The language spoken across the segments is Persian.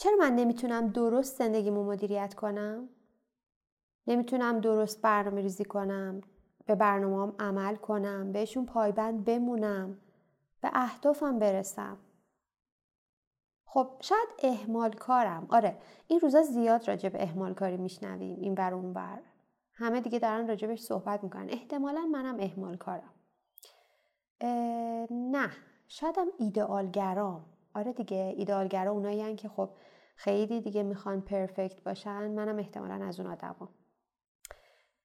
چرا من نمی‌تونم درست زندگیمو مدیریت کنم؟ نمی‌تونم درست برنامه ریزی کنم به برنامه عمل کنم بهشون پایبند بمونم به اهدافم برسم. خب شاید اهمال کارم. آره این روزا زیاد راجع به اهمال کاری میشنویم این بر اون بر همه دیگه دارن راجبش صحبت می‌کنن. احتمالا منم اهمال کارم. نه شایدم ایدئالگرام آره دیگه ایدئالگرا اونایی که خب خیلی دیگه می‌خوان پرفکت باشن منم احتمالا از اون آدمم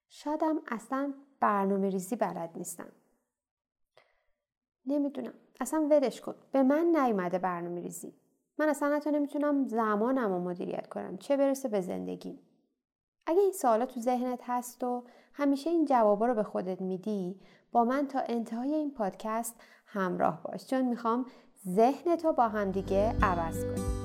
شایدم اصلا برنامه ریزی بلد نیستم. نمی‌دونم. اصلا ولش کن. به من نیومده برنامه ریزی من اصلا حتی نمی‌تونم زمانم رو مدیریت کنم. چه برسه به زندگی اگه این سوالا تو ذهنت هست و همیشه این جوابا رو به خودت میدی با من تا انتهای این پادکست همراه باش. چون می‌خوام ذهنتو با هم دیگه عوض کنیم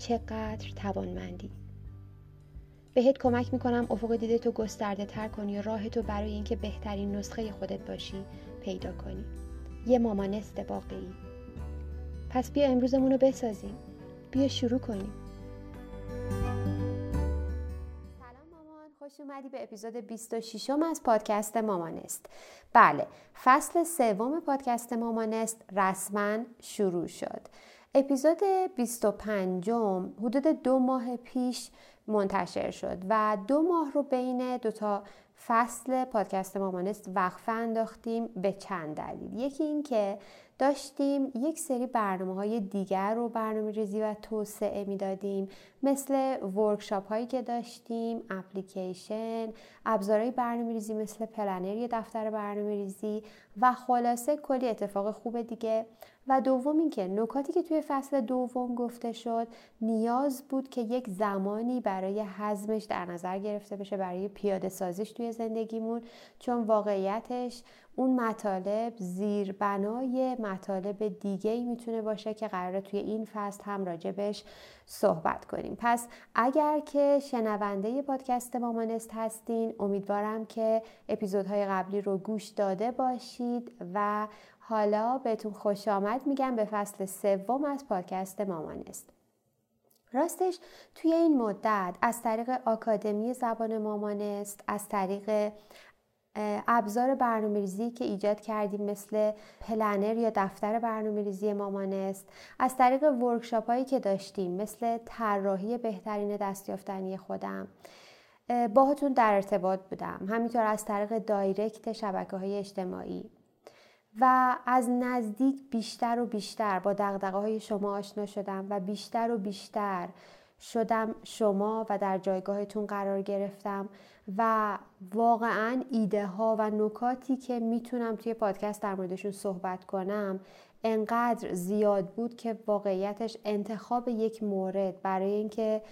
چقدر توانمندی. بهت کمک می‌کنم افق دیده تو گسترده تر کنی و راه تو برای اینکه بهترین نسخه خودت باشی پیدا کنی. یه مامانست واقعی پس بیا امروزمون رو بسازیم. بیا شروع کنیم. خوش اومدی به اپیزود 26 م از پادکست مامانست. بله فصل سوم پادکست مامانست رسما شروع شد. اپیزود 25 حدود دو ماه پیش منتشر شد و دو ماه رو بین دو تا فصل پادکست مامانست وقفه انداختیم به چند دلیل. یکی این که داشتیم یک سری برنامه های دیگر رو برنامه ریزی و توسعه می‌دادیم مثل ورکشاپ هایی که داشتیم اپلیکیشن ابزارهای برنامه ریزی مثل پلنر دفتر برنامه ریزی و خلاصه کلی اتفاق خوب دیگه و دوم اینکه نکاتی که توی فصل دوم گفته شد نیاز بود که یک زمانی برای حزمش در نظر گرفته بشه برای پیاده سازیش توی زندگیمون چون واقعیتش اون مطالب زیربنای مطالب دیگه ای می‌تونه باشه که قراره توی این فصل هم راجبش صحبت کنیم. پس اگر که شنونده پادکست مامانست هستین امیدوارم که اپیزودهای قبلی رو گوش داده باشید و حالا بهتون خوش آمد میگم به فصل سوم از پادکست مامانست راستش توی این مدت از طریق آکادمی زبان مامانست از طریق ابزار برنامه که ایجاد کردیم مثل planner یا دفتر برنامه ریزی مامانست از طریق workshop هایی که داشتیم مثل طراحی بهترین دستیافتنی خودم باهاتون در ارتباط بودم. همینطور از طریق direct شبکه های اجتماعی. و از نزدیک بیشتر و بیشتر با دغدغه های شما آشنا شدم و بیشتر و بیشتر شدم شما و در جایگاهتون قرار گرفتم و واقعا ایده ها و نکاتی که می‌تونم توی پادکست در موردشون صحبت کنم انقدر زیاد بود که واقعیتش انتخاب یک مورد برای اینکه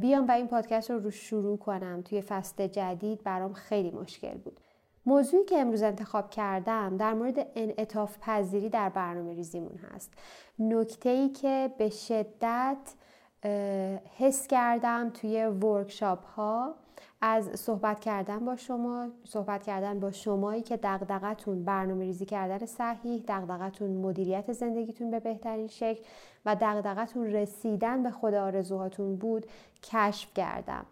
بیام و این پادکست رو رو شروع کنم توی فصل جدید برام خیلی مشکل بود. موضوعی که امروز انتخاب کردم در مورد انعطاف پذیری در برنامه ریزیمون هست. نکته ای که به شدت حس کردم توی ورکشاپ ها از صحبت کردن با شما صحبت کردن با شمایی که دغدغتون برنامه ریزی کردن صحیح دغدغتون مدیریت زندگیتون به بهترین شکل و دغدغتون رسیدن به خدا آرزوهاتون بود کشف کردم.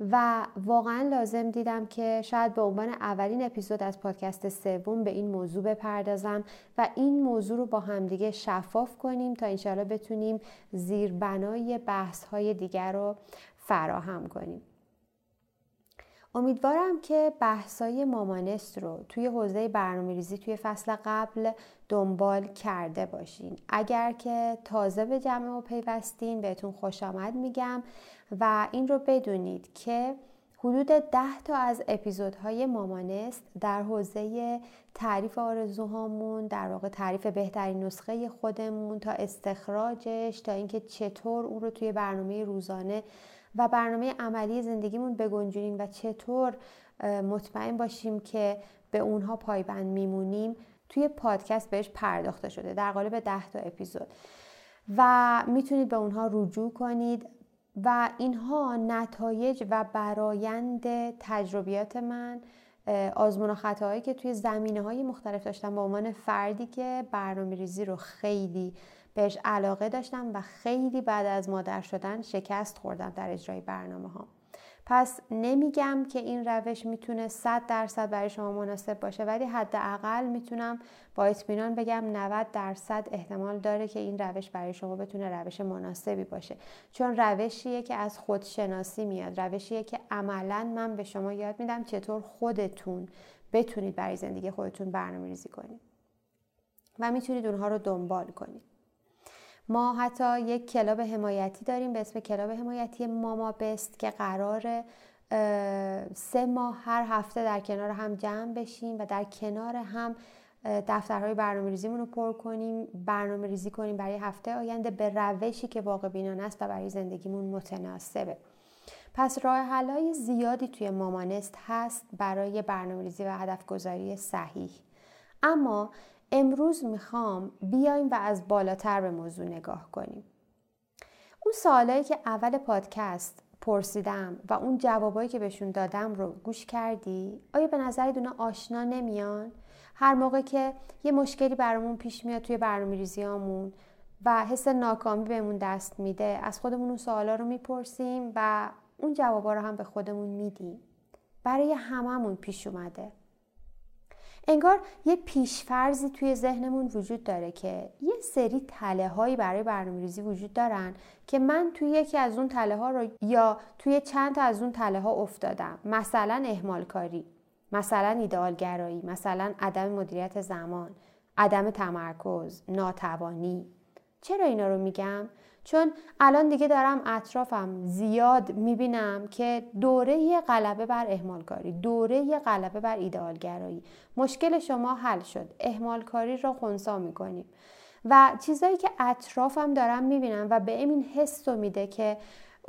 و واقعا لازم دیدم که شاید به عنوان اولین اپیزود از پادکست سوم به این موضوع بپردازم و این موضوع رو با همدیگه شفاف کنیم تا انشاءالله بتونیم زیربنای بحث های دیگر رو فراهم کنیم. امیدوارم که بحثای مامانست رو توی حوزه برنامه ریزی توی فصل قبل دنبال کرده باشین. اگر که تازه به جمع و پیوستین بهتون خوش آمد میگم. و این رو بدونید که حدود ده تا از اپیزودهای مامانست در حوزه تعریف آرزوهامون در واقع تعریف بهترین نسخه خودمون تا استخراجش تا اینکه چطور اون رو توی برنامه روزانه و برنامه عملی زندگیمون بگنجونیم و چطور مطمئن باشیم که به اونها پایبند میمونیم توی پادکست بهش پرداخته شده در قالب ده تا اپیزود. و می‌تونید به اونها رجوع کنید. و اینها نتایج و برایند تجربیات من آزمون و خطاهایی که توی زمینه های مختلف داشتم به عنوان فردی که برنامه ریزی رو خیلی بهش علاقه داشتم و خیلی بعد از مادر شدن شکست خوردم در اجرای برنامه ها پس نمیگم که این روش می‌تونه 100 درصد برای شما مناسب باشه ولی حداقل می‌تونم با اطمینان بگم 90 درصد احتمال داره که این روش برای شما بتونه روش مناسبی باشه. چون روشیه که از خودشناسی میاد روشیه که عملا من به شما یاد میدم چطور خودتون بتونید برای زندگی خودتون برنامه ریزی کنید و می‌تونید اونها رو دنبال کنید. ما حتی یک club حمایتی داریم به اسم club حمایتی مامانست که قرار سه ماه هر هفته در کنار هم جمع بشیم و در کنار هم دفترهای برنامه ریزیمون رو پر کنیم برنامه ریزی کنیم برای هفته آینده به روشی که واقع بینانه است و برای زندگیمون متناسبه. پس راه حلای زیادی توی مامانست هست برای برنامه ریزی و هدف گذاری صحیح. اما امروز می‌خوام بیایم و از بالاتر به موضوع نگاه کنیم. اون سوالایی که اول پادکست پرسیدم و اون جوابایی که بهشون دادم رو گوش کردی؟ آیا به نظر اونا آشنا نمیان؟ هر موقع که یه مشکلی برامون پیش میاد توی برنامه ریزیامون و حس ناکامی بهمون دست میده از خودمون اون سوالا رو می‌پرسیم و اون جوابا رو هم به خودمون میدیم. برای هممون پیش اومده. انگار یه پیشفرزی توی ذهنمون وجود داره که یه سری تله هایی برای برنامه ریزی وجود دارن که من توی یکی از اون تله ها رو یا توی چند تا از اون تله ها افتادم. مثلا اهمال کاری مثلا ایدئالگرایی مثلا عدم مدیریت زمان عدم تمرکز ناتوانی. چرا اینا رو میگم؟ چون الان دیگه دارم اطرافم زیاد می‌بینم که دوره غلبه بر اهمالکاری دوره غلبه بر ایدئالگرایی مشکل شما حل شد. اهمالکاری رو خونسا می‌کنیم. و چیزایی که اطرافم دارم می‌بینم و به این حس رو میده که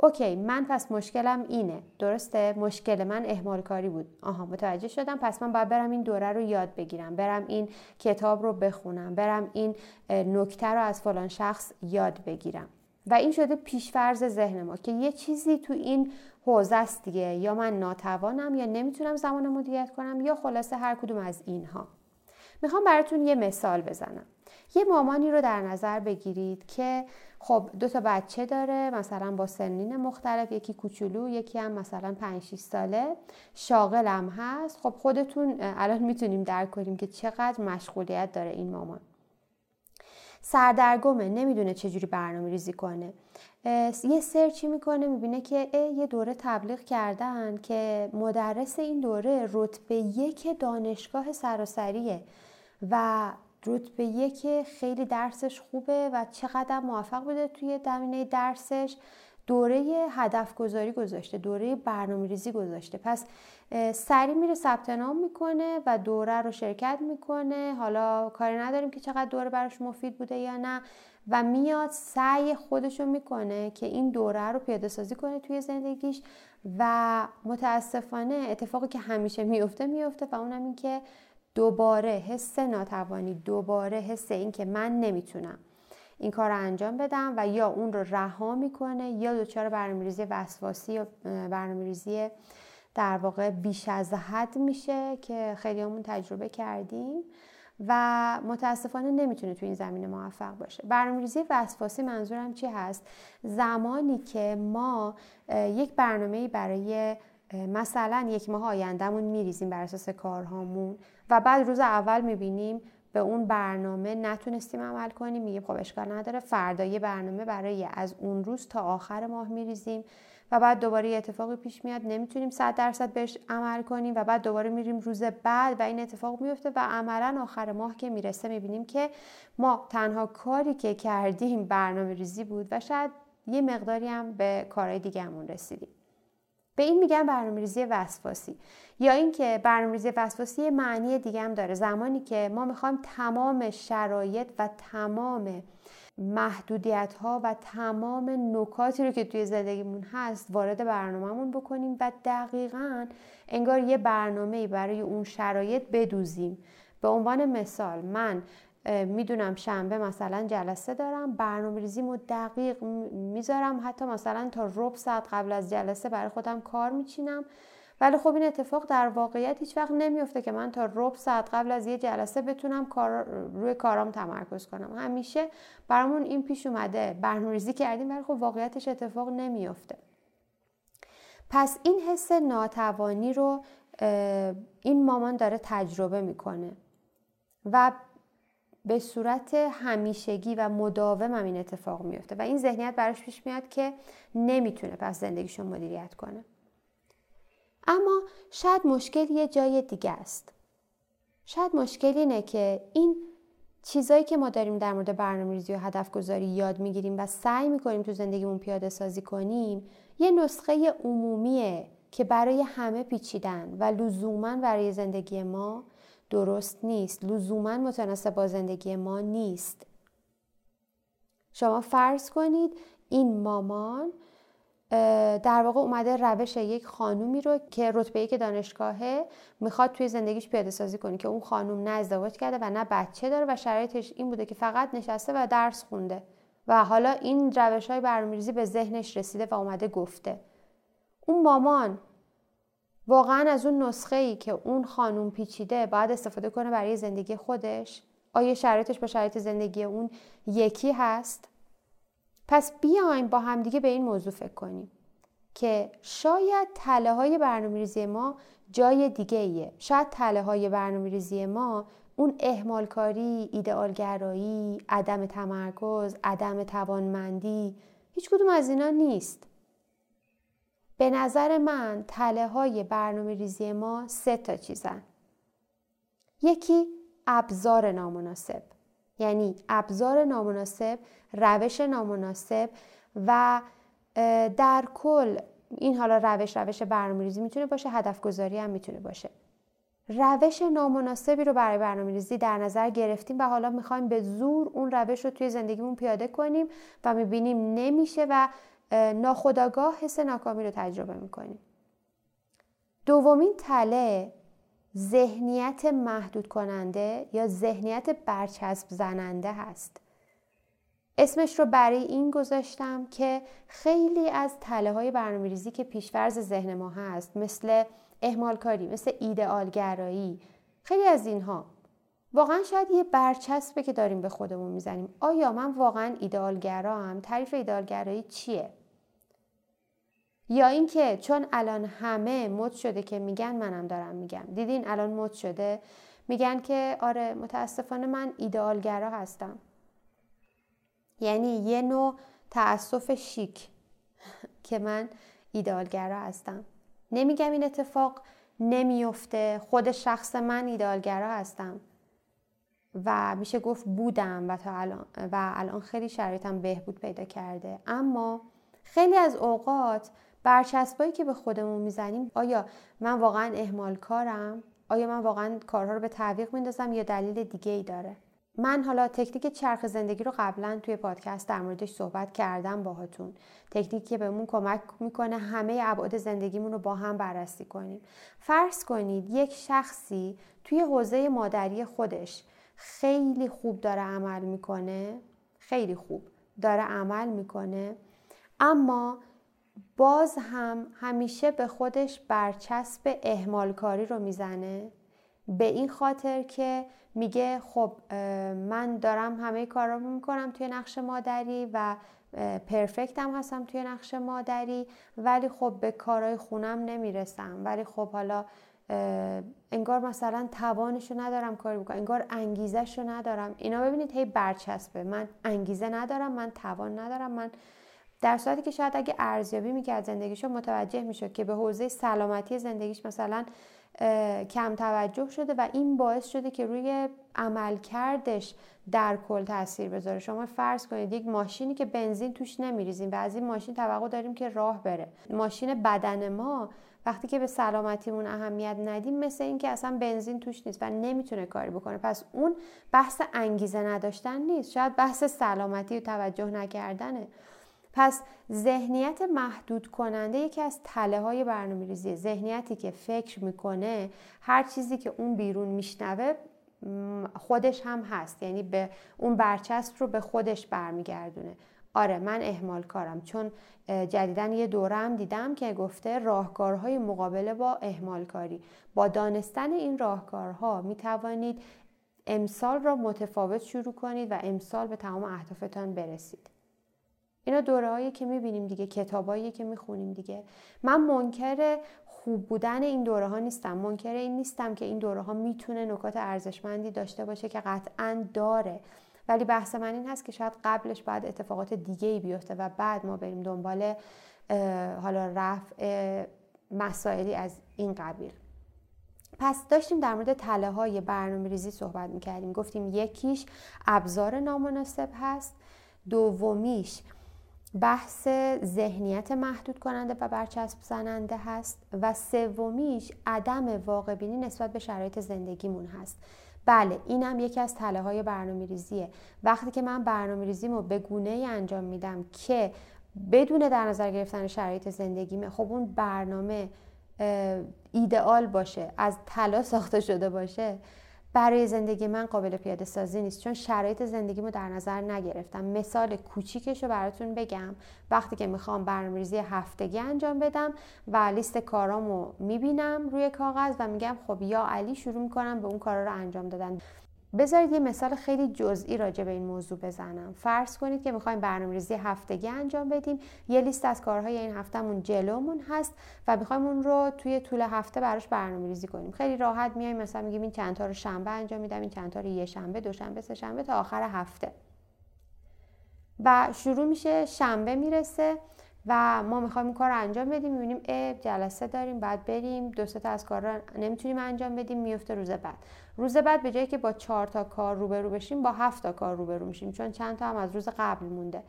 اوکی من پس مشکلم اینه. درسته؟ مشکل من اهمال کاری بود. آها متوجه شدم. پس من باید برم این دوره رو یاد بگیرم. برم این کتاب رو بخونم. برم این نکته رو از فلان شخص یاد بگیرم. و این شده پیشفرز ذهن ما که یه چیزی تو این حوزه است دیگه. یا من ناتوانم یا نمی‌تونم زمان مدیریت کنم یا خلاصه هر کدوم از اینها. می‌خوام براتون یه مثال بزنم. یه مامانی رو در نظر بگیرید که خب دو تا بچه داره مثلا با سنین مختلف یکی کوچولو یکی هم مثلا 5 6 ساله. شاغلم هست. خب خودتون الان می‌تونیم درک کنیم که چقدر مشغولیت داره این مامان. سردرگمه نمی‌دونه چجوری برنامه ریزی کنه. یه سرچی می‌کنه می‌بینه که یه دوره تبلیغ کردن که مدرس این دوره رتبه یک دانشگاه سراسریه و رتبه یک خیلی درسش خوبه و چقدر موفق بوده توی زمینه درسش. دوره هدف گذاری گذاشته دوره برنامه ریزی گذاشته. پس سریع میره ثبت نام می‌کنه و دوره رو شرکت می‌کنه. حالا کاری نداریم که چقدر دوره براش مفید بوده یا نه. و میاد سعی خودشو می‌کنه که این دوره رو پیاده سازی کنه توی زندگیش و متاسفانه اتفاقی که همیشه میفته میفته و اونم این که دوباره حس ناتوانی دوباره حس این که من نمی‌تونم. این کار رو انجام بدم و یا اون رو رها می‌کنه یا دچار برنامه‌ریزی وسواسی و برنامه‌ریزی در واقع بیش از حد میشه که خیلی همون تجربه کردیم و متاسفانه نمی‌تونه تو این زمینه موفق باشه. برنامه‌ریزی وسواسی منظورم چی هست؟ زمانی که ما یک برنامه برای مثلا یک ماه آیندهمون میریزیم بر اساس کارهامون و بعد روز اول می‌بینیم به اون برنامه نتونستیم عمل کنیم. میگیم خب اشکال نداره. فردا یه برنامه برای از اون روز تا آخر ماه میریزیم و بعد دوباره یه اتفاقی پیش میاد. نمی‌تونیم صد درصد بهش عمل کنیم و بعد دوباره میریم روز بعد و این اتفاق میفته و عملا آخر ماه که می‌رسه می‌بینیم که ما تنها کاری که کردیم برنامه ریزی بود و شاید یه مقداری هم به کارهای دیگهمون رسیدیم. به این میگن برنامه‌ریزی وسواسی. یا اینکه برنامه‌ریزی وسواسی معنی دیگه هم داره. زمانی که ما می‌خوایم تمام شرایط و تمام محدودیت ها و تمام نکاتی رو که توی زندگیمون هست وارد برنامهمون بکنیم و دقیقا انگار یه برنامه برای اون شرایط بدوزیم. به عنوان مثال من می‌دونم شنبه مثلا جلسه دارم برنامه ریزیمو دقیق می‌ذارم. حتی مثلا تا ربع ساعت قبل از جلسه برای خودم کار میچینم. ولی خب این اتفاق در واقعیت هیچ وقت نمیفته که من تا ربع ساعت قبل از یه جلسه بتونم کار روی کارام تمرکز کنم. همیشه برامون این پیش اومده. برنامه‌ریزی کردیم ولی خب واقعیتش اتفاق نمیفته پس این حس ناتوانی رو این مامان داره تجربه می‌کنه. و به صورت همیشگی و مداوم هم این اتفاق میفته و این ذهنیت براش پیش میاد که نمی‌تونه پس زندگیشون مدیریت کنه. اما شاید مشکل یه جای دیگه است. شاید مشکل اینه که این چیزایی که ما داریم در مورد برنامه ریزی و هدف گذاری یاد می‌گیریم و سعی می‌کنیم تو زندگیمون پیاده سازی کنیم یه نسخه عمومیه که برای همه پیچیدن و لزوما برای زندگی ما درست نیست. لزوما متناسب با زندگی ما نیست. شما فرض کنید این مامان در واقع اومده روش یک خانومی رو که رتبه که دانشگاهه می‌خواد توی زندگیش پیاده سازی کنه که اون خانوم نه ازدواج کرده و نه بچه داره و شرایطش این بوده که فقط نشسته و درس خونده. و حالا این روش های برنامه‌ریزی به ذهنش رسیده و اومده گفته. اون مامان واقعا از اون نسخه ای که اون خانوم پیچیده باید استفاده کنه برای زندگی خودش آیا شرایطش با شرایط زندگی اون یکی هست پس بیایم با همدیگه به این موضوع فکر کنیم که شاید تله های برنامه ما جای دیگه ایه. شاید تله های برنامه ما اون اهمالکاری، ایدئالگرایی، عدم تمرکز، عدم توانمندی هیچ کدوم از اینا نیست. به نظر من تله های برنامه ریزی ما سه تا چیزن. یکی ابزار نامناسب یعنی ابزار نامناسب روش نامناسب و در کل این حالا روش روش برنامه ریزی می‌تونه باشه هدف گذاری هم می‌تونه باشه روش نامناسبی رو برای برنامه ریزی در نظر گرفتیم و حالا می‌خوایم به زور اون روش رو توی زندگیمون پیاده کنیم و می‌بینیم نمیشه و ناخداگاه حس ناکامی رو تجربه می‌کنیم دومین تله ذهنیت محدود کننده یا ذهنیت برچسب زننده هست. اسمش رو برای این گذاشتم که خیلی از تله های برنامه ریزی که پیشورز ذهن ما هست مثل احمال کاری مثل ایدئالگرایی خیلی از اینها واقعا شاید یه برچسبه که داریم به خودمون می‌زنیم. آیا من واقعا ایدئالگرا هم تعریف ایدئالگرایی چیه؟ یا اینکه چون الان همه مد شده که میگن منم دارم میگم. دیدین الان مد شده؟ میگن که آره متاسفانه من ایدئالگرا هستم. یعنی یه نوع تأسف شیک که من ایدئالگرا هستم. نمیگم این اتفاق نمیفته. خود شخص من ایدئالگرا هستم. و میشه گفت بودم و تا الان و الان خیلی شرایطم بهبود پیدا کرده. اما خیلی از اوقات برچسبایی که به خودمون می‌زنیم آیا من واقعا اهمال کارم؟ آیا من واقعا کارها رو به تعویق میندازم یا دلیل دیگه ای داره؟ من حالا تکنیک چرخ زندگی رو قبلا توی پادکست در موردش صحبت کردم باهاتون. تکنیکی که بهمون کمک می‌کنه همه ابعاد زندگیمون رو با هم بررسی کنیم. فرض کنید یک شخصی توی حوزه مادری خودش خیلی خوب داره عمل می‌کنه. خیلی خوب. داره عمل می‌کنه. اما باز هم همیشه به خودش برچسب اهمال کاری رو می‌زنه. به این خاطر که میگه خب من دارم همه کارا رو می‌کنم توی نقش مادری و پرفکت هم هستم توی نقش مادری ولی خب به کارهای خونم نمی‌رسم. ولی خب حالا انگار مثلا توانشو ندارم کاری بکنم انگار انگیزشو ندارم. اینا ببینید هی برچسبه. من انگیزه ندارم من توان ندارم من در صورتی که شاید اگه ارزیابی می‌کرد زندگیشو متوجه می‌شد که به حوزه سلامتی زندگیش مثلا کم توجه شده و این باعث شده که روی عملکردش در کل تاثیر بذاره. شما فرض کنید یک ماشینی که بنزین توش نمیریزیم و از این ماشین توقع داریم که راه بره. ماشین بدن ما وقتی که به سلامتیمون اهمیت ندیم مثل اینکه اصلا بنزین توش نیست و نمی‌تونه کاری بکنه. پس اون بحث انگیزه نداشتن نیست. شاید بحث سلامتی و توجه نکردنه. پس ذهنیت محدود کننده یکی از تله های برنامه ریزی ذهنیتی که فکر می‌کنه هر چیزی که اون بیرون میشنوه خودش هم هست. یعنی به اون برچسب رو به خودش برمیگردونه. آره من اهمال کارم. چون جدیدا یه دوره هم دیدم که گفته راهکارهای مقابله با اهمال کاری. با دانستن این راهکارها می توانید امسال را متفاوت شروع کنید و امسال به تمام اهدافتان برسید. اینا دوره هایی که می‌بینیم دیگه کتابایی که می‌خونیم دیگه. من منکر خوب بودن این دوره ها نیستم. منکر این نیستم که این دوره ها می‌تونه نکات ارزشمندی داشته باشه که قطعا داره. ولی بحث من این هست که شاید قبلش بعد اتفاقات دیگه ای بیفته و بعد ما بریم دنبال حالا رفع مسائلی از این قبیل. پس داشتیم در مورد تله های برنامه ریزی صحبت می‌کردیم. گفتیم یکیش ابزار نامناسب هست دومیش بحث ذهنیت محدود کننده و برچسب زننده هست و سومیش عدم واقع بینی نسبت به شرایط زندگیمون هست. بله اینم یکی از تله های برنامه ریزیه وقتی که من برنامه ریزیمو به گونه ای انجام میدم که بدون در نظر گرفتن شرایط زندگیمه خب اون برنامه ایدئال باشه از طلا ساخته شده باشه برای زندگی من قابل پیاده سازی نیست چون شرایط زندگیمو در نظر نگرفتم. مثال کوچیکش رو براتون بگم. وقتی که می‌خوام برنامه‌ریزی هفتگی انجام بدم و لیست کارامو می‌بینم روی کاغذ و میگم خب یا علی شروع می‌کنم به اون کارا رو انجام دادن. بذارید یه مثال خیلی جزئی راجع به این موضوع بزنم. فرض کنید که می‌خوایم برنامه ریزی هفتگی انجام بدیم. یه لیست از کارهای این هفتهمون جلومون هست و می‌خوایم اون رو توی طول هفته براش برنامه ریزی کنیم. خیلی راحت میایم مثلا میگیم این چند تا رو شنبه انجام میدم این چند تا رو یه شنبه دوشنبه سه شنبه تا آخر هفته. و شروع میشه شنبه می‌رسه و ما می‌خوایم این کار رو انجام بدیم. می‌بینیم ا جلسه داریم بعد بریم. دو تا از کار رو نمی‌تونیم انجام بدیم. میفته روز بعد. روز بعد به جایی که با چهار تا کار روبرو بشیم با هفت تا کار روبرو میشیم چون چند تا هم از روز قبل مونده.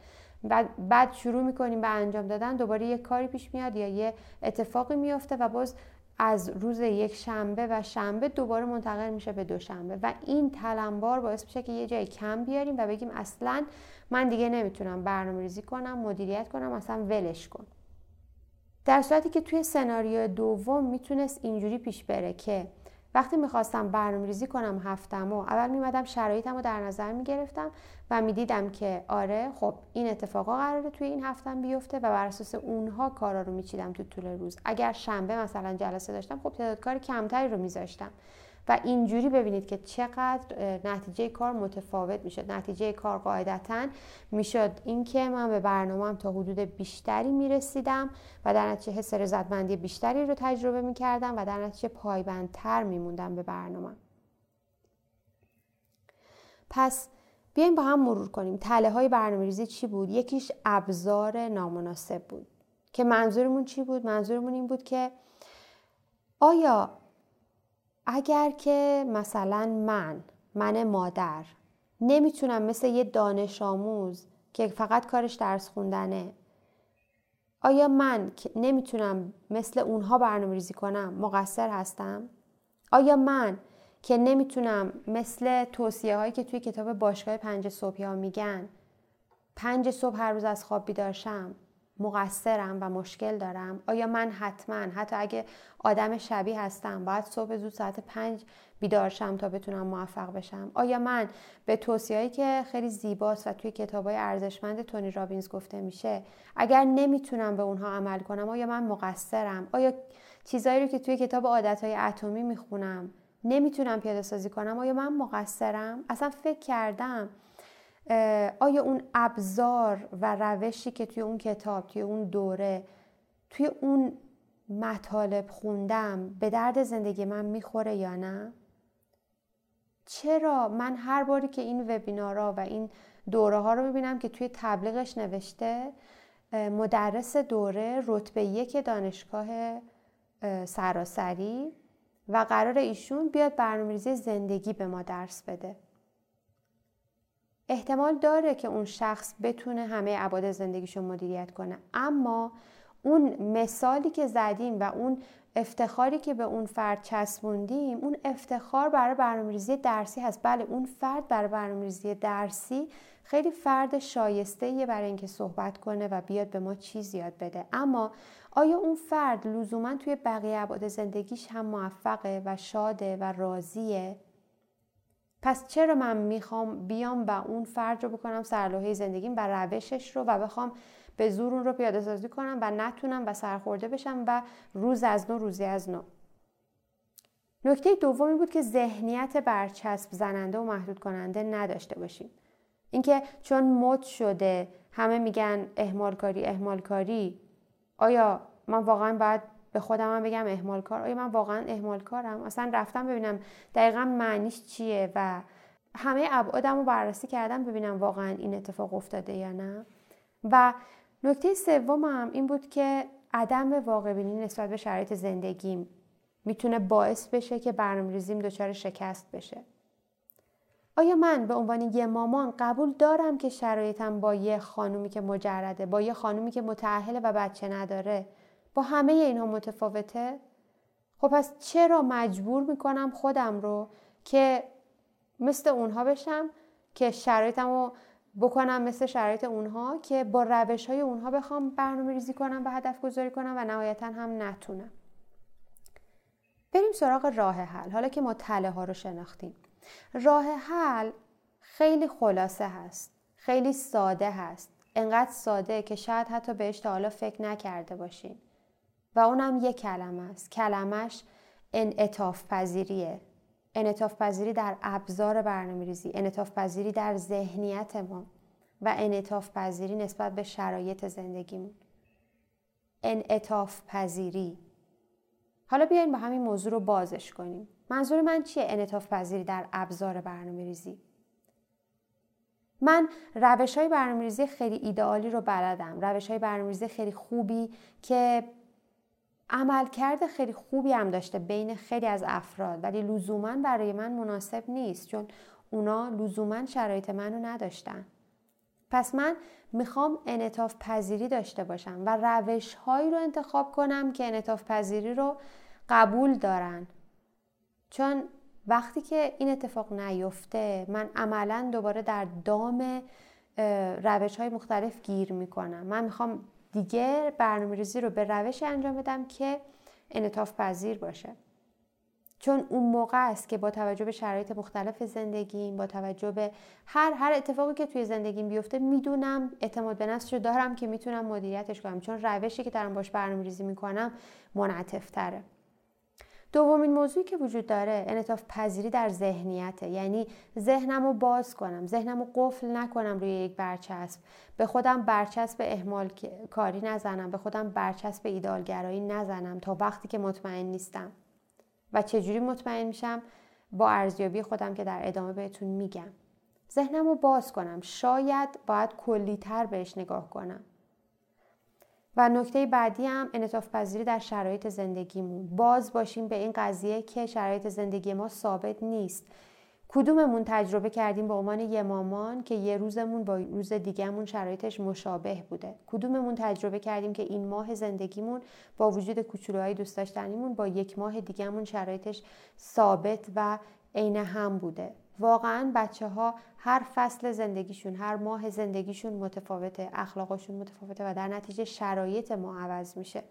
بعد بعد شروع می‌کنیم به انجام دادن دوباره یه کاری پیش میاد یا یه اتفاقی میفته و باز از روز یک شنبه و شنبه دوباره منتقل میشه به دوشنبه. و این تلمبار باعث میشه که یه جای کم بیاریم و بگیم اصلا من دیگه نمی‌تونم برنامه ریزی کنم مدیریت کنم اصلا ولش کن. در صورتی که توی سناریو دوم می‌تونست اینجوری پیش بره که وقتی می‌خواستم برنامه ریزی کنم هفتم و اول میمدم شرایطم رو در نظر می‌گرفتم و می‌دیدم که آره خب این اتفاقا قراره توی این هفتم بیفته و بر اساس اونها کارا رو میچیدم تو طول روز. اگر شنبه مثلا جلسه داشتم خب تعداد کار کمتری رو میذاشتم. و اینجوری ببینید که چقدر نتیجه کار متفاوت می‌شد. نتیجه کار قاعدتا می‌شد اینکه من به برنامه تا حدود بیشتری می‌رسیدم و در نتیجه حس رضایتمندی بیشتری رو تجربه می‌کردم و در نتیجه پایبندتر میموندم به برنامه پس بیایم با هم مرور کنیم. تله های برنامه ریزی چی بود؟ یکیش ابزار نامناسب بود. که منظورمون چی بود؟ منظورمون این بود که آیا اگر که مثلا من من مادر نمی‌تونم مثل یه دانش آموز که فقط کارش درس خوندنه آیا من نمی‌تونم مثل اونها برنامه ریزی کنم مقصر هستم؟ آیا من که نمی‌تونم مثل توصیه هایی که توی کتاب باشگاه پنج صبحی ها میگن پنج صبح هر روز از خواب بیدارشم مقصرم و مشکل دارم آیا من حتما حتی اگه آدم شبیه هستم باید صبح زود ساعت پنج بیدارشم تا بتونم موفق بشم؟ آیا من به توصیهایی که خیلی زیباست و توی کتابای ارزشمند تونی رابینز گفته میشه اگر نمی‌تونم به اونها عمل کنم آیا من مقصرم؟ آیا چیزایی رو که توی کتاب عادتهای اتمی می‌خونم نمی‌تونم پیاده سازی کنم؟ آیا من مقصرم؟ اصلا فکر کردم آیا اون ابزار و روشی که توی اون کتاب توی اون دوره توی اون مطالب خوندم به درد زندگی من می‌خوره یا نه؟ چرا؟ من هر باری که این وبینارها و این دوره ها رو می‌بینم که توی تبلیغش نوشته مدرس دوره رتبه یک دانشگاه سراسری و قرار ایشون بیاد برنامه‌ریزی زندگی به ما درس بده. احتمال داره که اون شخص بتونه همه ابعاد زندگیشو مدیریت کنه. اما اون مثالی که زدیم و اون افتخاری که به اون فرد چسبوندیم اون افتخار برای برنامه‌ریزی درسی هست. بله اون فرد برای برنامه‌ریزی درسی خیلی فرد شایسته برای اینکه صحبت کنه و بیاد به ما چیز یاد بده. اما آیا اون فرد لزوما توی بقیه ابعاد زندگیش هم موفقه و شاده و راضیه؟ پس چرا من می‌خوام بیام و اون فرد رو بکنم سرلوحه زندگیم و روشش رو و بخوام به زور اون رو پیاده سازی کنم و نتونم و سرخورده بشم و روز از نو روزی از نو؟ نکته دومی بود که ذهنیت برچسب زننده و محدود کننده نداشته باشیم. اینکه چون مد شده همه میگن اهمال کاری اهمال کاری آیا من واقعا باید به خودم هم بگم اهمال کار. آیا من واقعا اهمال کارم؟ اصلا رفتم ببینم دقیقا معنیش چیه و همه ابعادم رو بررسی کردم ببینم واقعا این اتفاق افتاده یا نه. و نکته سومم این بود که عدم واقع بینی نسبت به شرایط زندگیم می‌تونه باعث بشه که برنامه‌ریزیم دچار شکست بشه. آیا من به عنوان یه مامان قبول دارم که شرایطم با یه خانومی که مجرده با یه خانومی که متعهله و بچه نداره با همه اینها متفاوته؟ خب پس چرا مجبور می‌کنم خودم رو که مثل اونها بشم که شرایطم رو بکنم مثل شرایط اونها که با روش های اونها بخوام برنامه ریزی کنم و هدف گذاری کنم و نهایتا هم نتونم؟ بریم سراغ راه حل. حالا که ما تله ها رو شناختیم. راه حل خیلی خلاصه هست. خیلی ساده هست. انقدر ساده که شاید حتی بهش تا حالا فکر نکرده باشین. و اونم یک کلمه است. کلمش انعطاف پذیریه انعطاف پذیری در ابزار برنامه ریزی انعطاف پذیری در ذهنیت ما و انعطاف پذیری نسبت به شرایط زندگیمون. انعطاف پذیری حالا بیاین با همین موضوع رو بازش کنیم. منظور من چیه انعطاف پذیری در ابزار برنامه ریزی من روش های برنامه ریزی خیلی ایدئالی رو بلدم. روش های برنامه ریزی خیلی خوبی که عملکرد خیلی خوبی هم داشته بین خیلی از افراد ولی لزوما برای من مناسب نیست چون اونا لزوما شرایط منو نداشتن. پس من می‌خوام انعطاف پذیری داشته باشم و روش هایی رو انتخاب کنم که انعطاف پذیری رو قبول دارن. چون وقتی که این اتفاق نیفته من عملا دوباره در دام روش های مختلف گیر می‌کنم. من می‌خوام دیگه برنامه ریزی رو به روش انجام بدم که انطاف پذیر باشه. چون اون موقع است که با توجه به شرایط مختلف زندگیم با توجه به هر هر اتفاقی که توی زندگیم بیفته می‌دونم اعتماد به نفس رو دارم که می‌تونم مدیریتش کنم. چون روشی که دارم باش برنامه ریزی می‌کنم منعطف تره دومین موضوعی که وجود داره انعطاف پذیری در ذهنیته. یعنی ذهنم رو باز کنم ذهنم رو قفل نکنم روی یک برچسب. به خودم برچسب اهمال کاری نزنم به خودم برچسب ایدالگرایی نزنم تا وقتی که مطمئن نیستم. و چجوری مطمئن میشم؟ با ارزیابی خودم که در ادامه بهتون میگم. ذهنم رو باز کنم. شاید باید کلیتر بهش نگاه کنم. و نکته بعدی هم انعطاف پذیری در شرایط زندگیمون. باز باشیم به این قضیه که شرایط زندگی ما ثابت نیست. کدوممون تجربه کردیم به عنوان یه مامان که یه روزمون با روز دیگهمون شرایطش مشابه بوده. کدوممون تجربه کردیم که این ماه زندگیمون با وجود کوچولوهای دوست داشتنیمون با یک ماه دیگهمون شرایطش ثابت و عین هم بوده. واقعا بچه ها هر فصل زندگیشون هر ماه زندگیشون متفاوته اخلاقشون متفاوته و در نتیجه شرایط ما عوض میشه.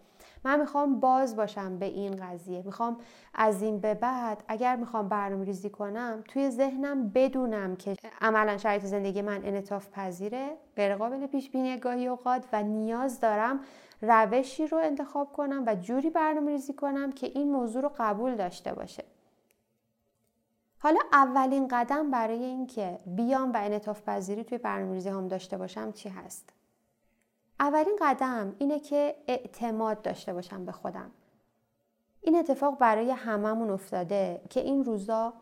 من می‌خوام باز باشم به این قضیه. می‌خوام از این به بعد اگر می‌خوام برنامه ریزی کنم توی ذهنم بدونم که عملا شرایط زندگی من انطاف پذیره غیر قابل پیش بینی گاهی اوقات و نیاز دارم روشی رو انتخاب کنم و جوری برنامه ریزی کنم که این موضوع رو قبول داشته باشه. حالا اولین قدم برای اینکه بیام و انعطاف پذیری توی برنامه‌ریزی هم داشته باشم چی هست؟ اولین قدم اینه که اعتماد داشته باشم به خودم. این اتفاق برای هممون افتاده که این روزا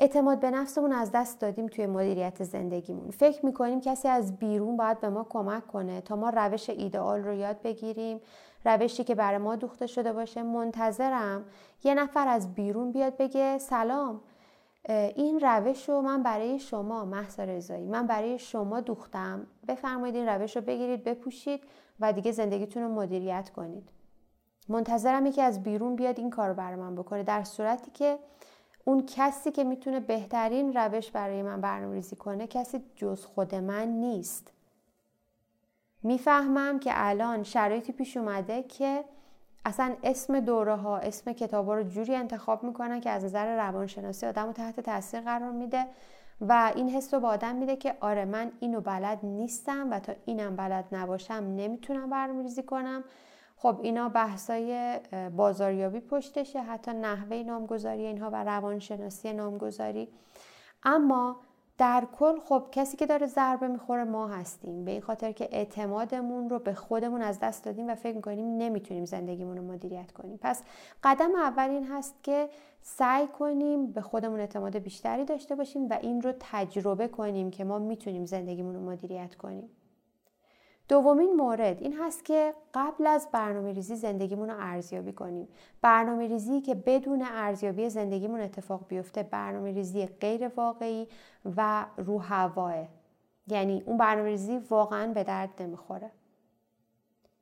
اعتماد به نفسمون از دست دادیم توی مدیریت زندگیمون فکر می‌کنیم کسی از بیرون باید به ما کمک کنه تا ما روش ایدئال رو یاد بگیریم روشی که برای ما دوخته شده باشه منتظرم یه نفر از بیرون بیاد بگه سلام این روش رو من برای شما محسا رضایی من برای شما دوختم. بفرمایید این روش رو بگیرید بپوشید و دیگه زندگیتون رو مدیریت کنید. منتظرم یکی از بیرون بیاد این کار برای من بکنه در صورتی که اون کسی که می‌تونه بهترین روش برای من برنامه ریزی کنه کسی جز خود من نیست. می‌فهمم که الان شرایطی پیش اومده که اصلا اسم دوره ها اسم کتاب رو جوری انتخاب می‌کنن که از نظر روانشناسی آدم رو تحت تاثیر قرار میده و این حس رو به آدم میده که آره من اینو بلد نیستم و تا اینم بلد نباشم نمی‌تونم برنامه ریزی کنم. خب اینا بحثای بازاریابی پشتشه حتی نحوه نامگذاری اینها و روانشناسی نامگذاری. اما در کل خب کسی که داره ضربه می‌خوره ما هستیم. به این خاطر که اعتمادمون رو به خودمون از دست دادیم و فکر می‌کنیم نمی‌تونیم زندگیمون رو مدیریت کنیم. پس قدم اول این هست که سعی کنیم به خودمون اعتماد بیشتری داشته باشیم و این رو تجربه کنیم که ما می‌تونیم زندگیمون رو مدیریت کنیم. دومین مورد این هست که قبل از برنامه ریزی زندگیمون رو ارزیابی کنیم. برنامه ریزی که بدون ارزیابی زندگیمون اتفاق بیفته برنامه ریزی غیر واقعی و رو هواه. یعنی اون برنامه ریزی واقعا به درد نمی‌خوره.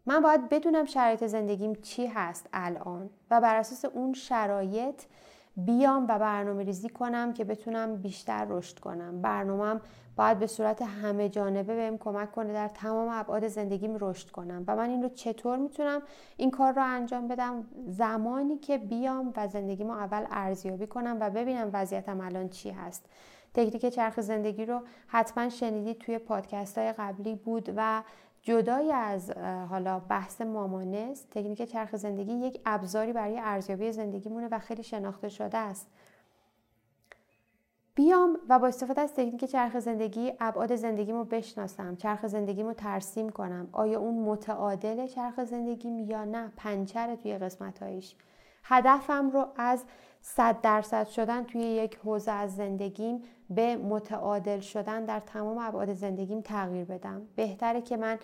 من باید بدونم شرایط زندگیم چی هست الان و بر اساس اون شرایط بیام و برنامه ریزی کنم که بتونم بیشتر رشد کنم. برنامهم باید به صورت همه جانبه بهم کمک کنه در تمام ابعاد زندگیم رشد کنم و من این رو چطور می‌تونم این کار رو انجام بدم؟ زمانی که بیام و زندگیمو اول ارزیابی کنم و ببینم وضعیتم الان چی هست. تکنیک چرخ زندگی رو حتما شنیدید توی پادکست های قبلی بود و جدای از حالا بحث مامانست تکنیک چرخ زندگی یک ابزاری برای ارزیابی زندگیمونه و خیلی شناخته شده است. بیام و با استفاده از تکنیک چرخ زندگی ابعاد زندگیمو بشناسم چرخ زندگیمو ترسیم کنم. آیا اون متعادل چرخ زندگیم یا نه؟ پنچره توی قسمتهایش هدفم رو از صد درصد شدن توی یک حوزه از زندگیم به متعادل شدن در تمام ابعاد زندگیم تغییر بدم. بهتره که من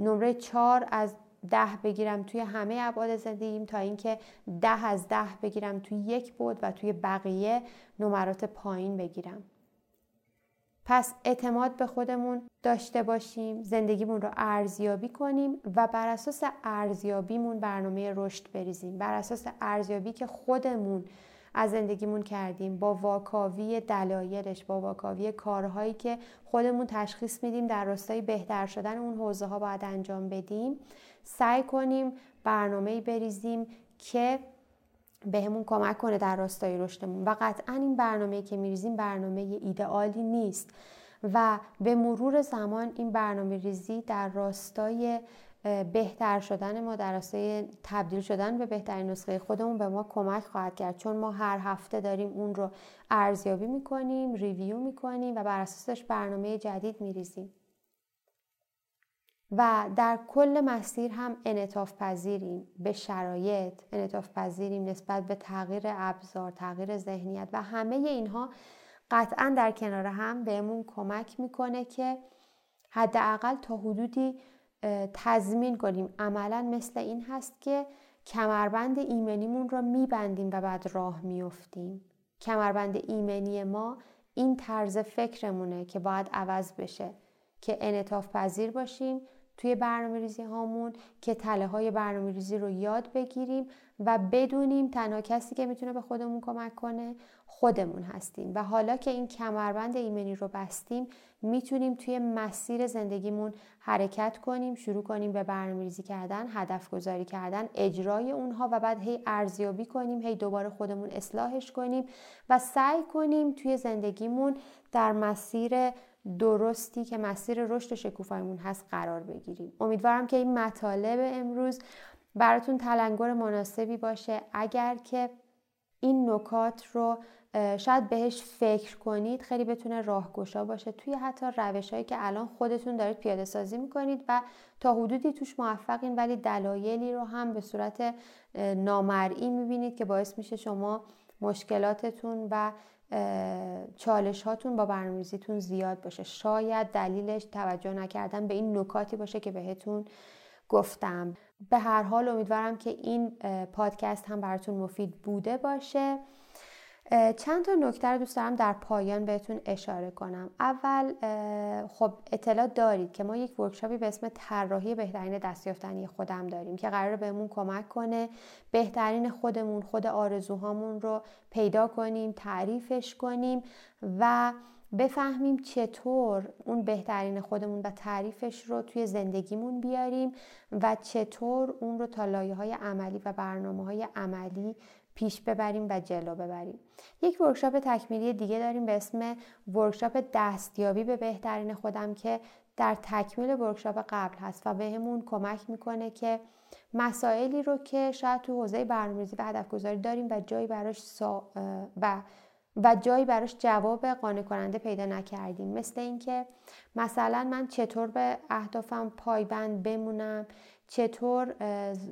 نمره چهار از ده بگیرم توی همه ابعاد زندگیم تا اینکه ده از ده بگیرم توی یک بود و توی بقیه نمرات پایین بگیرم. پس اعتماد به خودمون داشته باشیم زندگیمون رو ارزیابی کنیم و بر اساس ارزیابیمون برنامه رشد بریزیم. بر اساس ارزیابی که خودمون از زندگیمون کردیم. با واکاوی دلایلش با واکاوی کارهایی که خودمون تشخیص میدیم در راستای بهتر شدن اون حوزه ها باید انجام بدیم. سعی کنیم برنامه بریزیم که بهمون کمک کنه در راستای رشدمون. و قطعا این برنامه که میریزیم برنامه ایدئالی نیست. و به مرور زمان این برنامه ریزی در راستای بهتر شدن ما در راستای تبدیل شدن به بهترین نسخه خودمون به ما کمک خواهد کرد. چون ما هر هفته داریم اون رو ارزیابی می‌کنیم ریویو می‌کنیم و بر اساسش برنامه جدید میریزیم. و در کل مسیر هم انعطاف پذیریم به شرایط انعطاف پذیریم نسبت به تغییر ابزار تغییر ذهنیت و همه اینها قطعا در کنار هم بهمون کمک می‌کنه که حداقل تا حدودی تضمین کنیم. عملا مثل این هست که کمربند ایمنیمون رو میبندیم و بعد راه میفتیم کمربند ایمنی ما این طرز فکرمونه که باید عوض بشه که انعطاف پذیر باشیم توی برنامه ریزی هامون که تله های برنامه ریزی رو یاد بگیریم و بدونیم تنها کسی که می‌تونه به خودمون کمک کنه خودمون هستیم. و حالا که این کمربند ایمنی رو بستیم می‌تونیم توی مسیر زندگیمون حرکت کنیم شروع کنیم به برنامه ریزی کردن هدف گذاری کردن اجرای اونها و بعد هی ارزیابی کنیم هی دوباره خودمون اصلاحش کنیم و سعی کنیم توی زندگیمون در مسیر درستی که مسیر رشد شکوفایمون هست قرار بگیریم. امیدوارم که این مطالب امروز براتون تلنگر مناسبی باشه. اگر که این نکات رو شاید بهش فکر کنید خیلی بتونه راهگشا باشه. توی حتی روش هایی که الان خودتون دارید پیاده سازی می‌کنید و تا حدودی توش موفقین ولی دلایلی رو هم به صورت نامرئی می‌بینید که باعث میشه شما مشکلاتتون و چالش هاتون با برنامه‌ریزیتون زیاد باشه. شاید دلیلش توجه نکردن به این نکاتی باشه که بهتون گفتم. به هر حال امیدوارم که این پادکست هم براتون مفید بوده باشه. چند تا نکته رو دوست دارم در پایان بهتون اشاره کنم. اول خب اطلاع دارید که ما یک ورکشاپی به اسم طراحی بهترین دستیافتنی خودم داریم که قرار بهمون کمک کنه بهترین خودمون خود آرزوهامون رو پیدا کنیم تعریفش کنیم و بفهمیم چطور اون بهترین خودمون و تعریفش رو توی زندگیمون بیاریم و چطور اون رو تا لایه های عملی و برنامه های عملی پیش ببریم و جلو ببریم. یک workshop تکمیلی دیگه داریم به اسم workshop دستیابی به بهترین خودم که در تکمیل workshop قبل هست و بهمون کمک می‌کنه که مسائلی رو که شاید تو حوزه برنامه‌ریزی و هدف گذاری داریم و جایی براش سا... و و جایی براش جواب قانع کننده پیدا نکردیم. مثل اینکه مثلا من چطور به اهدافم پایبند بمونم چطور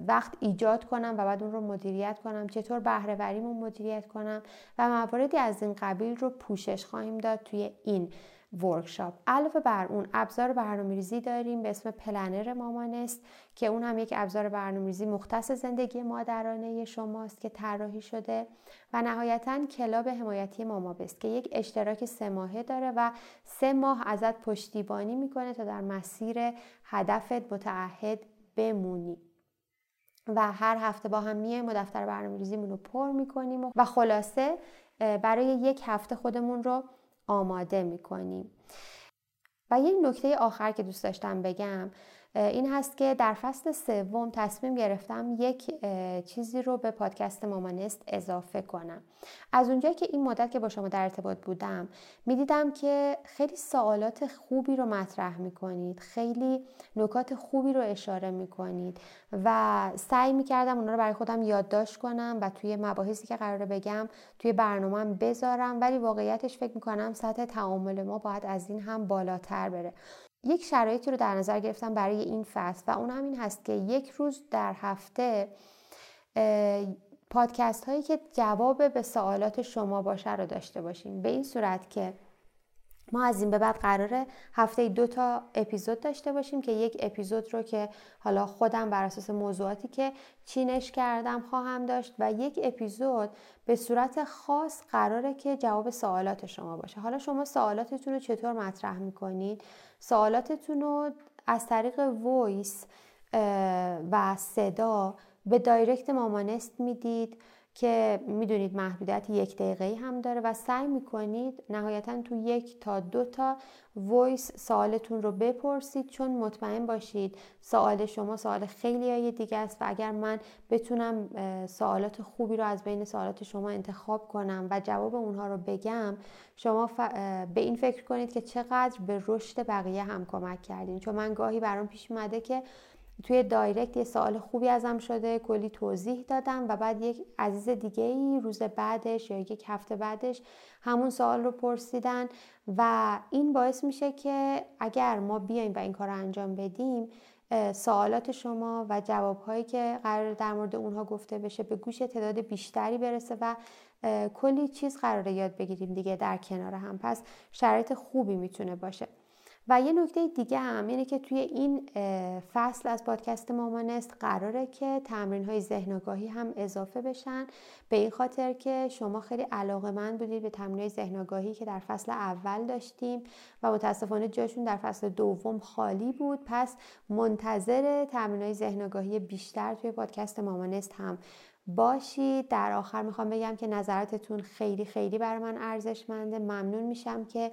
وقت ایجاد کنم و بعد اون رو مدیریت کنم چطور بهرهوریمو مدیریت کنم و مواردی از این قبیل رو پوشش خواهیم داد توی این. ورکشاپ علاوه بر اون ابزار برنامه‌ریزی داریم به اسم پلنر مامانست که اون هم یک ابزار برنامه‌ریزی مختص زندگی مادرانه شماست که طراحی شده و نهایتا کلاب حمایتی مامابست که یک اشتراک سه ماهه داره و سه ماه ازت پشتیبانی می‌کنه تا در مسیر هدفت متعهد بمونی. و هر هفته با هم میایم و دفتر برنامه ریزیمون رو پر می‌کنیم و خلاصه برای یک هفته خودمون رو آماده می‌کنیم. و یک نکته آخر که دوست داشتم بگم این هست که در فصل سوم تصمیم گرفتم یک چیزی رو به پادکست مامانست اضافه کنم. از اونجایی که این مدت که با شما در ارتباط بودم می‌دیدم که خیلی سوالات خوبی رو مطرح می‌کنید خیلی نکات خوبی رو اشاره می‌کنید و سعی می‌کردم اونا رو برای خودم یادداشت کنم و توی مباحثی که قراره بگم توی برنامه بذارم ولی واقعیتش فکر می‌کنم سطح تعامل ما باید از این هم بالاتر بره. یک شرایطی رو در نظر گرفتم برای این فصل و اون هم این هست که یک روز در هفته پادکست هایی که جواب به سوالات شما باشه رو داشته باشیم. به این صورت که ما از این به بعد قراره هفته دو تا اپیزود داشته باشیم که یک اپیزود رو که حالا خودم بر اساس موضوعاتی که چینش کردم خواهم داشت و یک اپیزود به صورت خاص قراره که جواب سوالات شما باشه. حالا شما سوالاتتون رو چطور مطرح می‌کنید؟ سوالاتتون رو از طریق voice و صدا به direct مامانست می‌دید. که می‌دونید محدودیت یک دقیقه هم داره و سعی می‌کنید نهایتا تو یک تا دو تا voice سوالتون رو بپرسید چون مطمئن باشید سوال شما سوال خیلی های دیگه است و اگر من بتونم سوالات خوبی رو از بین سوالات شما انتخاب کنم و جواب اونها رو بگم شما به این فکر کنید که چقدر به رشد بقیه هم کمک کردین. چون من گاهی برام پیش اومده که توی دایرکت یه سوال خوبی ازم شده کلی توضیح دادم و بعد یک عزیز دیگه ای روز بعدش یا یک هفته بعدش همون سوال رو پرسیدن و این باعث میشه که اگر ما بیایم و این کار رو انجام بدیم سوالات شما و جوابهایی که قرار در مورد اونها گفته بشه به گوش تعداد بیشتری برسه و کلی چیز قراره یاد بگیریم دیگه در کنار هم. پس شرایط خوبی می‌تونه باشه. و یه نکته دیگه هم اینه که توی این فصل از پادکست مامانست قراره که تمرین های ذهن هم اضافه بشن. به این خاطر که شما خیلی علاقه من بودید به تمرین های ذهن که در فصل اول داشتیم و متاسفانه جاشون در فصل دوم خالی بود. پس منتظر تمرین های ذهن بیشتر توی پادکست مامانست هم باشید. در آخر می‌خوام بگم که نظراتتون خیلی خیلی برای من ارزشمنده. ممنون میشم که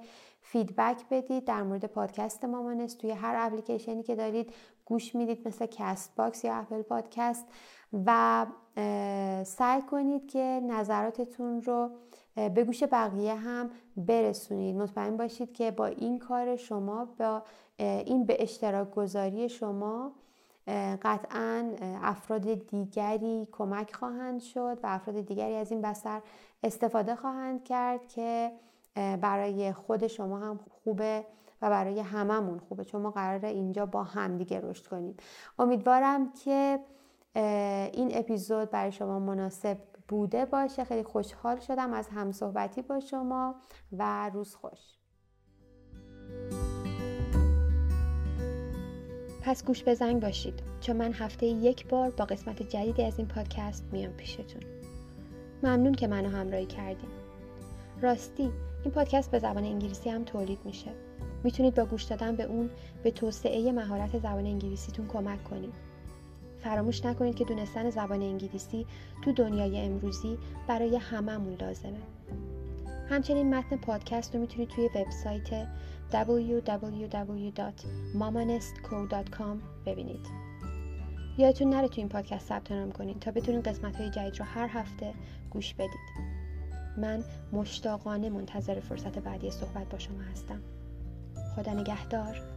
feedback بدید. در مورد پادکست مامانست توی هر اپلیکیشنی که دارید گوش می‌دید مثل Castbox یا Apple Podcast و سعی کنید که نظراتتون رو به گوش بقیه هم برسونید. مطمئن باشید که با این کار شما با این به اشتراک گذاری شما قطعا افراد دیگری کمک خواهند شد و افراد دیگری از این بستر استفاده خواهند کرد که برای خود شما هم خوبه و برای هممون خوبه. چون ما قراره اینجا با هم دیگه رشد کنیم. امیدوارم که این اپیزود برای شما مناسب بوده باشه. خیلی خوشحال شدم از همصحبتی با شما و روز خوش. پس گوش به زنگ باشید. چون من هفته یک بار با قسمت جدیدی از این پادکست میام پیشتون. ممنون که منو همراهی کردیم راستی این پادکست به زبان انگلیسی هم تولید میشه. می‌تونید با گوش دادن به اون به توسعه مهارت زبان انگلیسیتون کمک کنید. فراموش نکنید که دونستن زبان انگلیسی تو دنیای امروزی برای هممون لازمه. همچنین متن پادکست رو می‌تونید توی وبسایت www.mamanestco.com ببینید. یادتون نره تو این پادکست ثبت نام کنید تا بتونید قسمت های جدید رو هر هفته گوش بدید. من مشتاقانه منتظر فرصت بعدی صحبت با شما هستم. خدا نگهدار.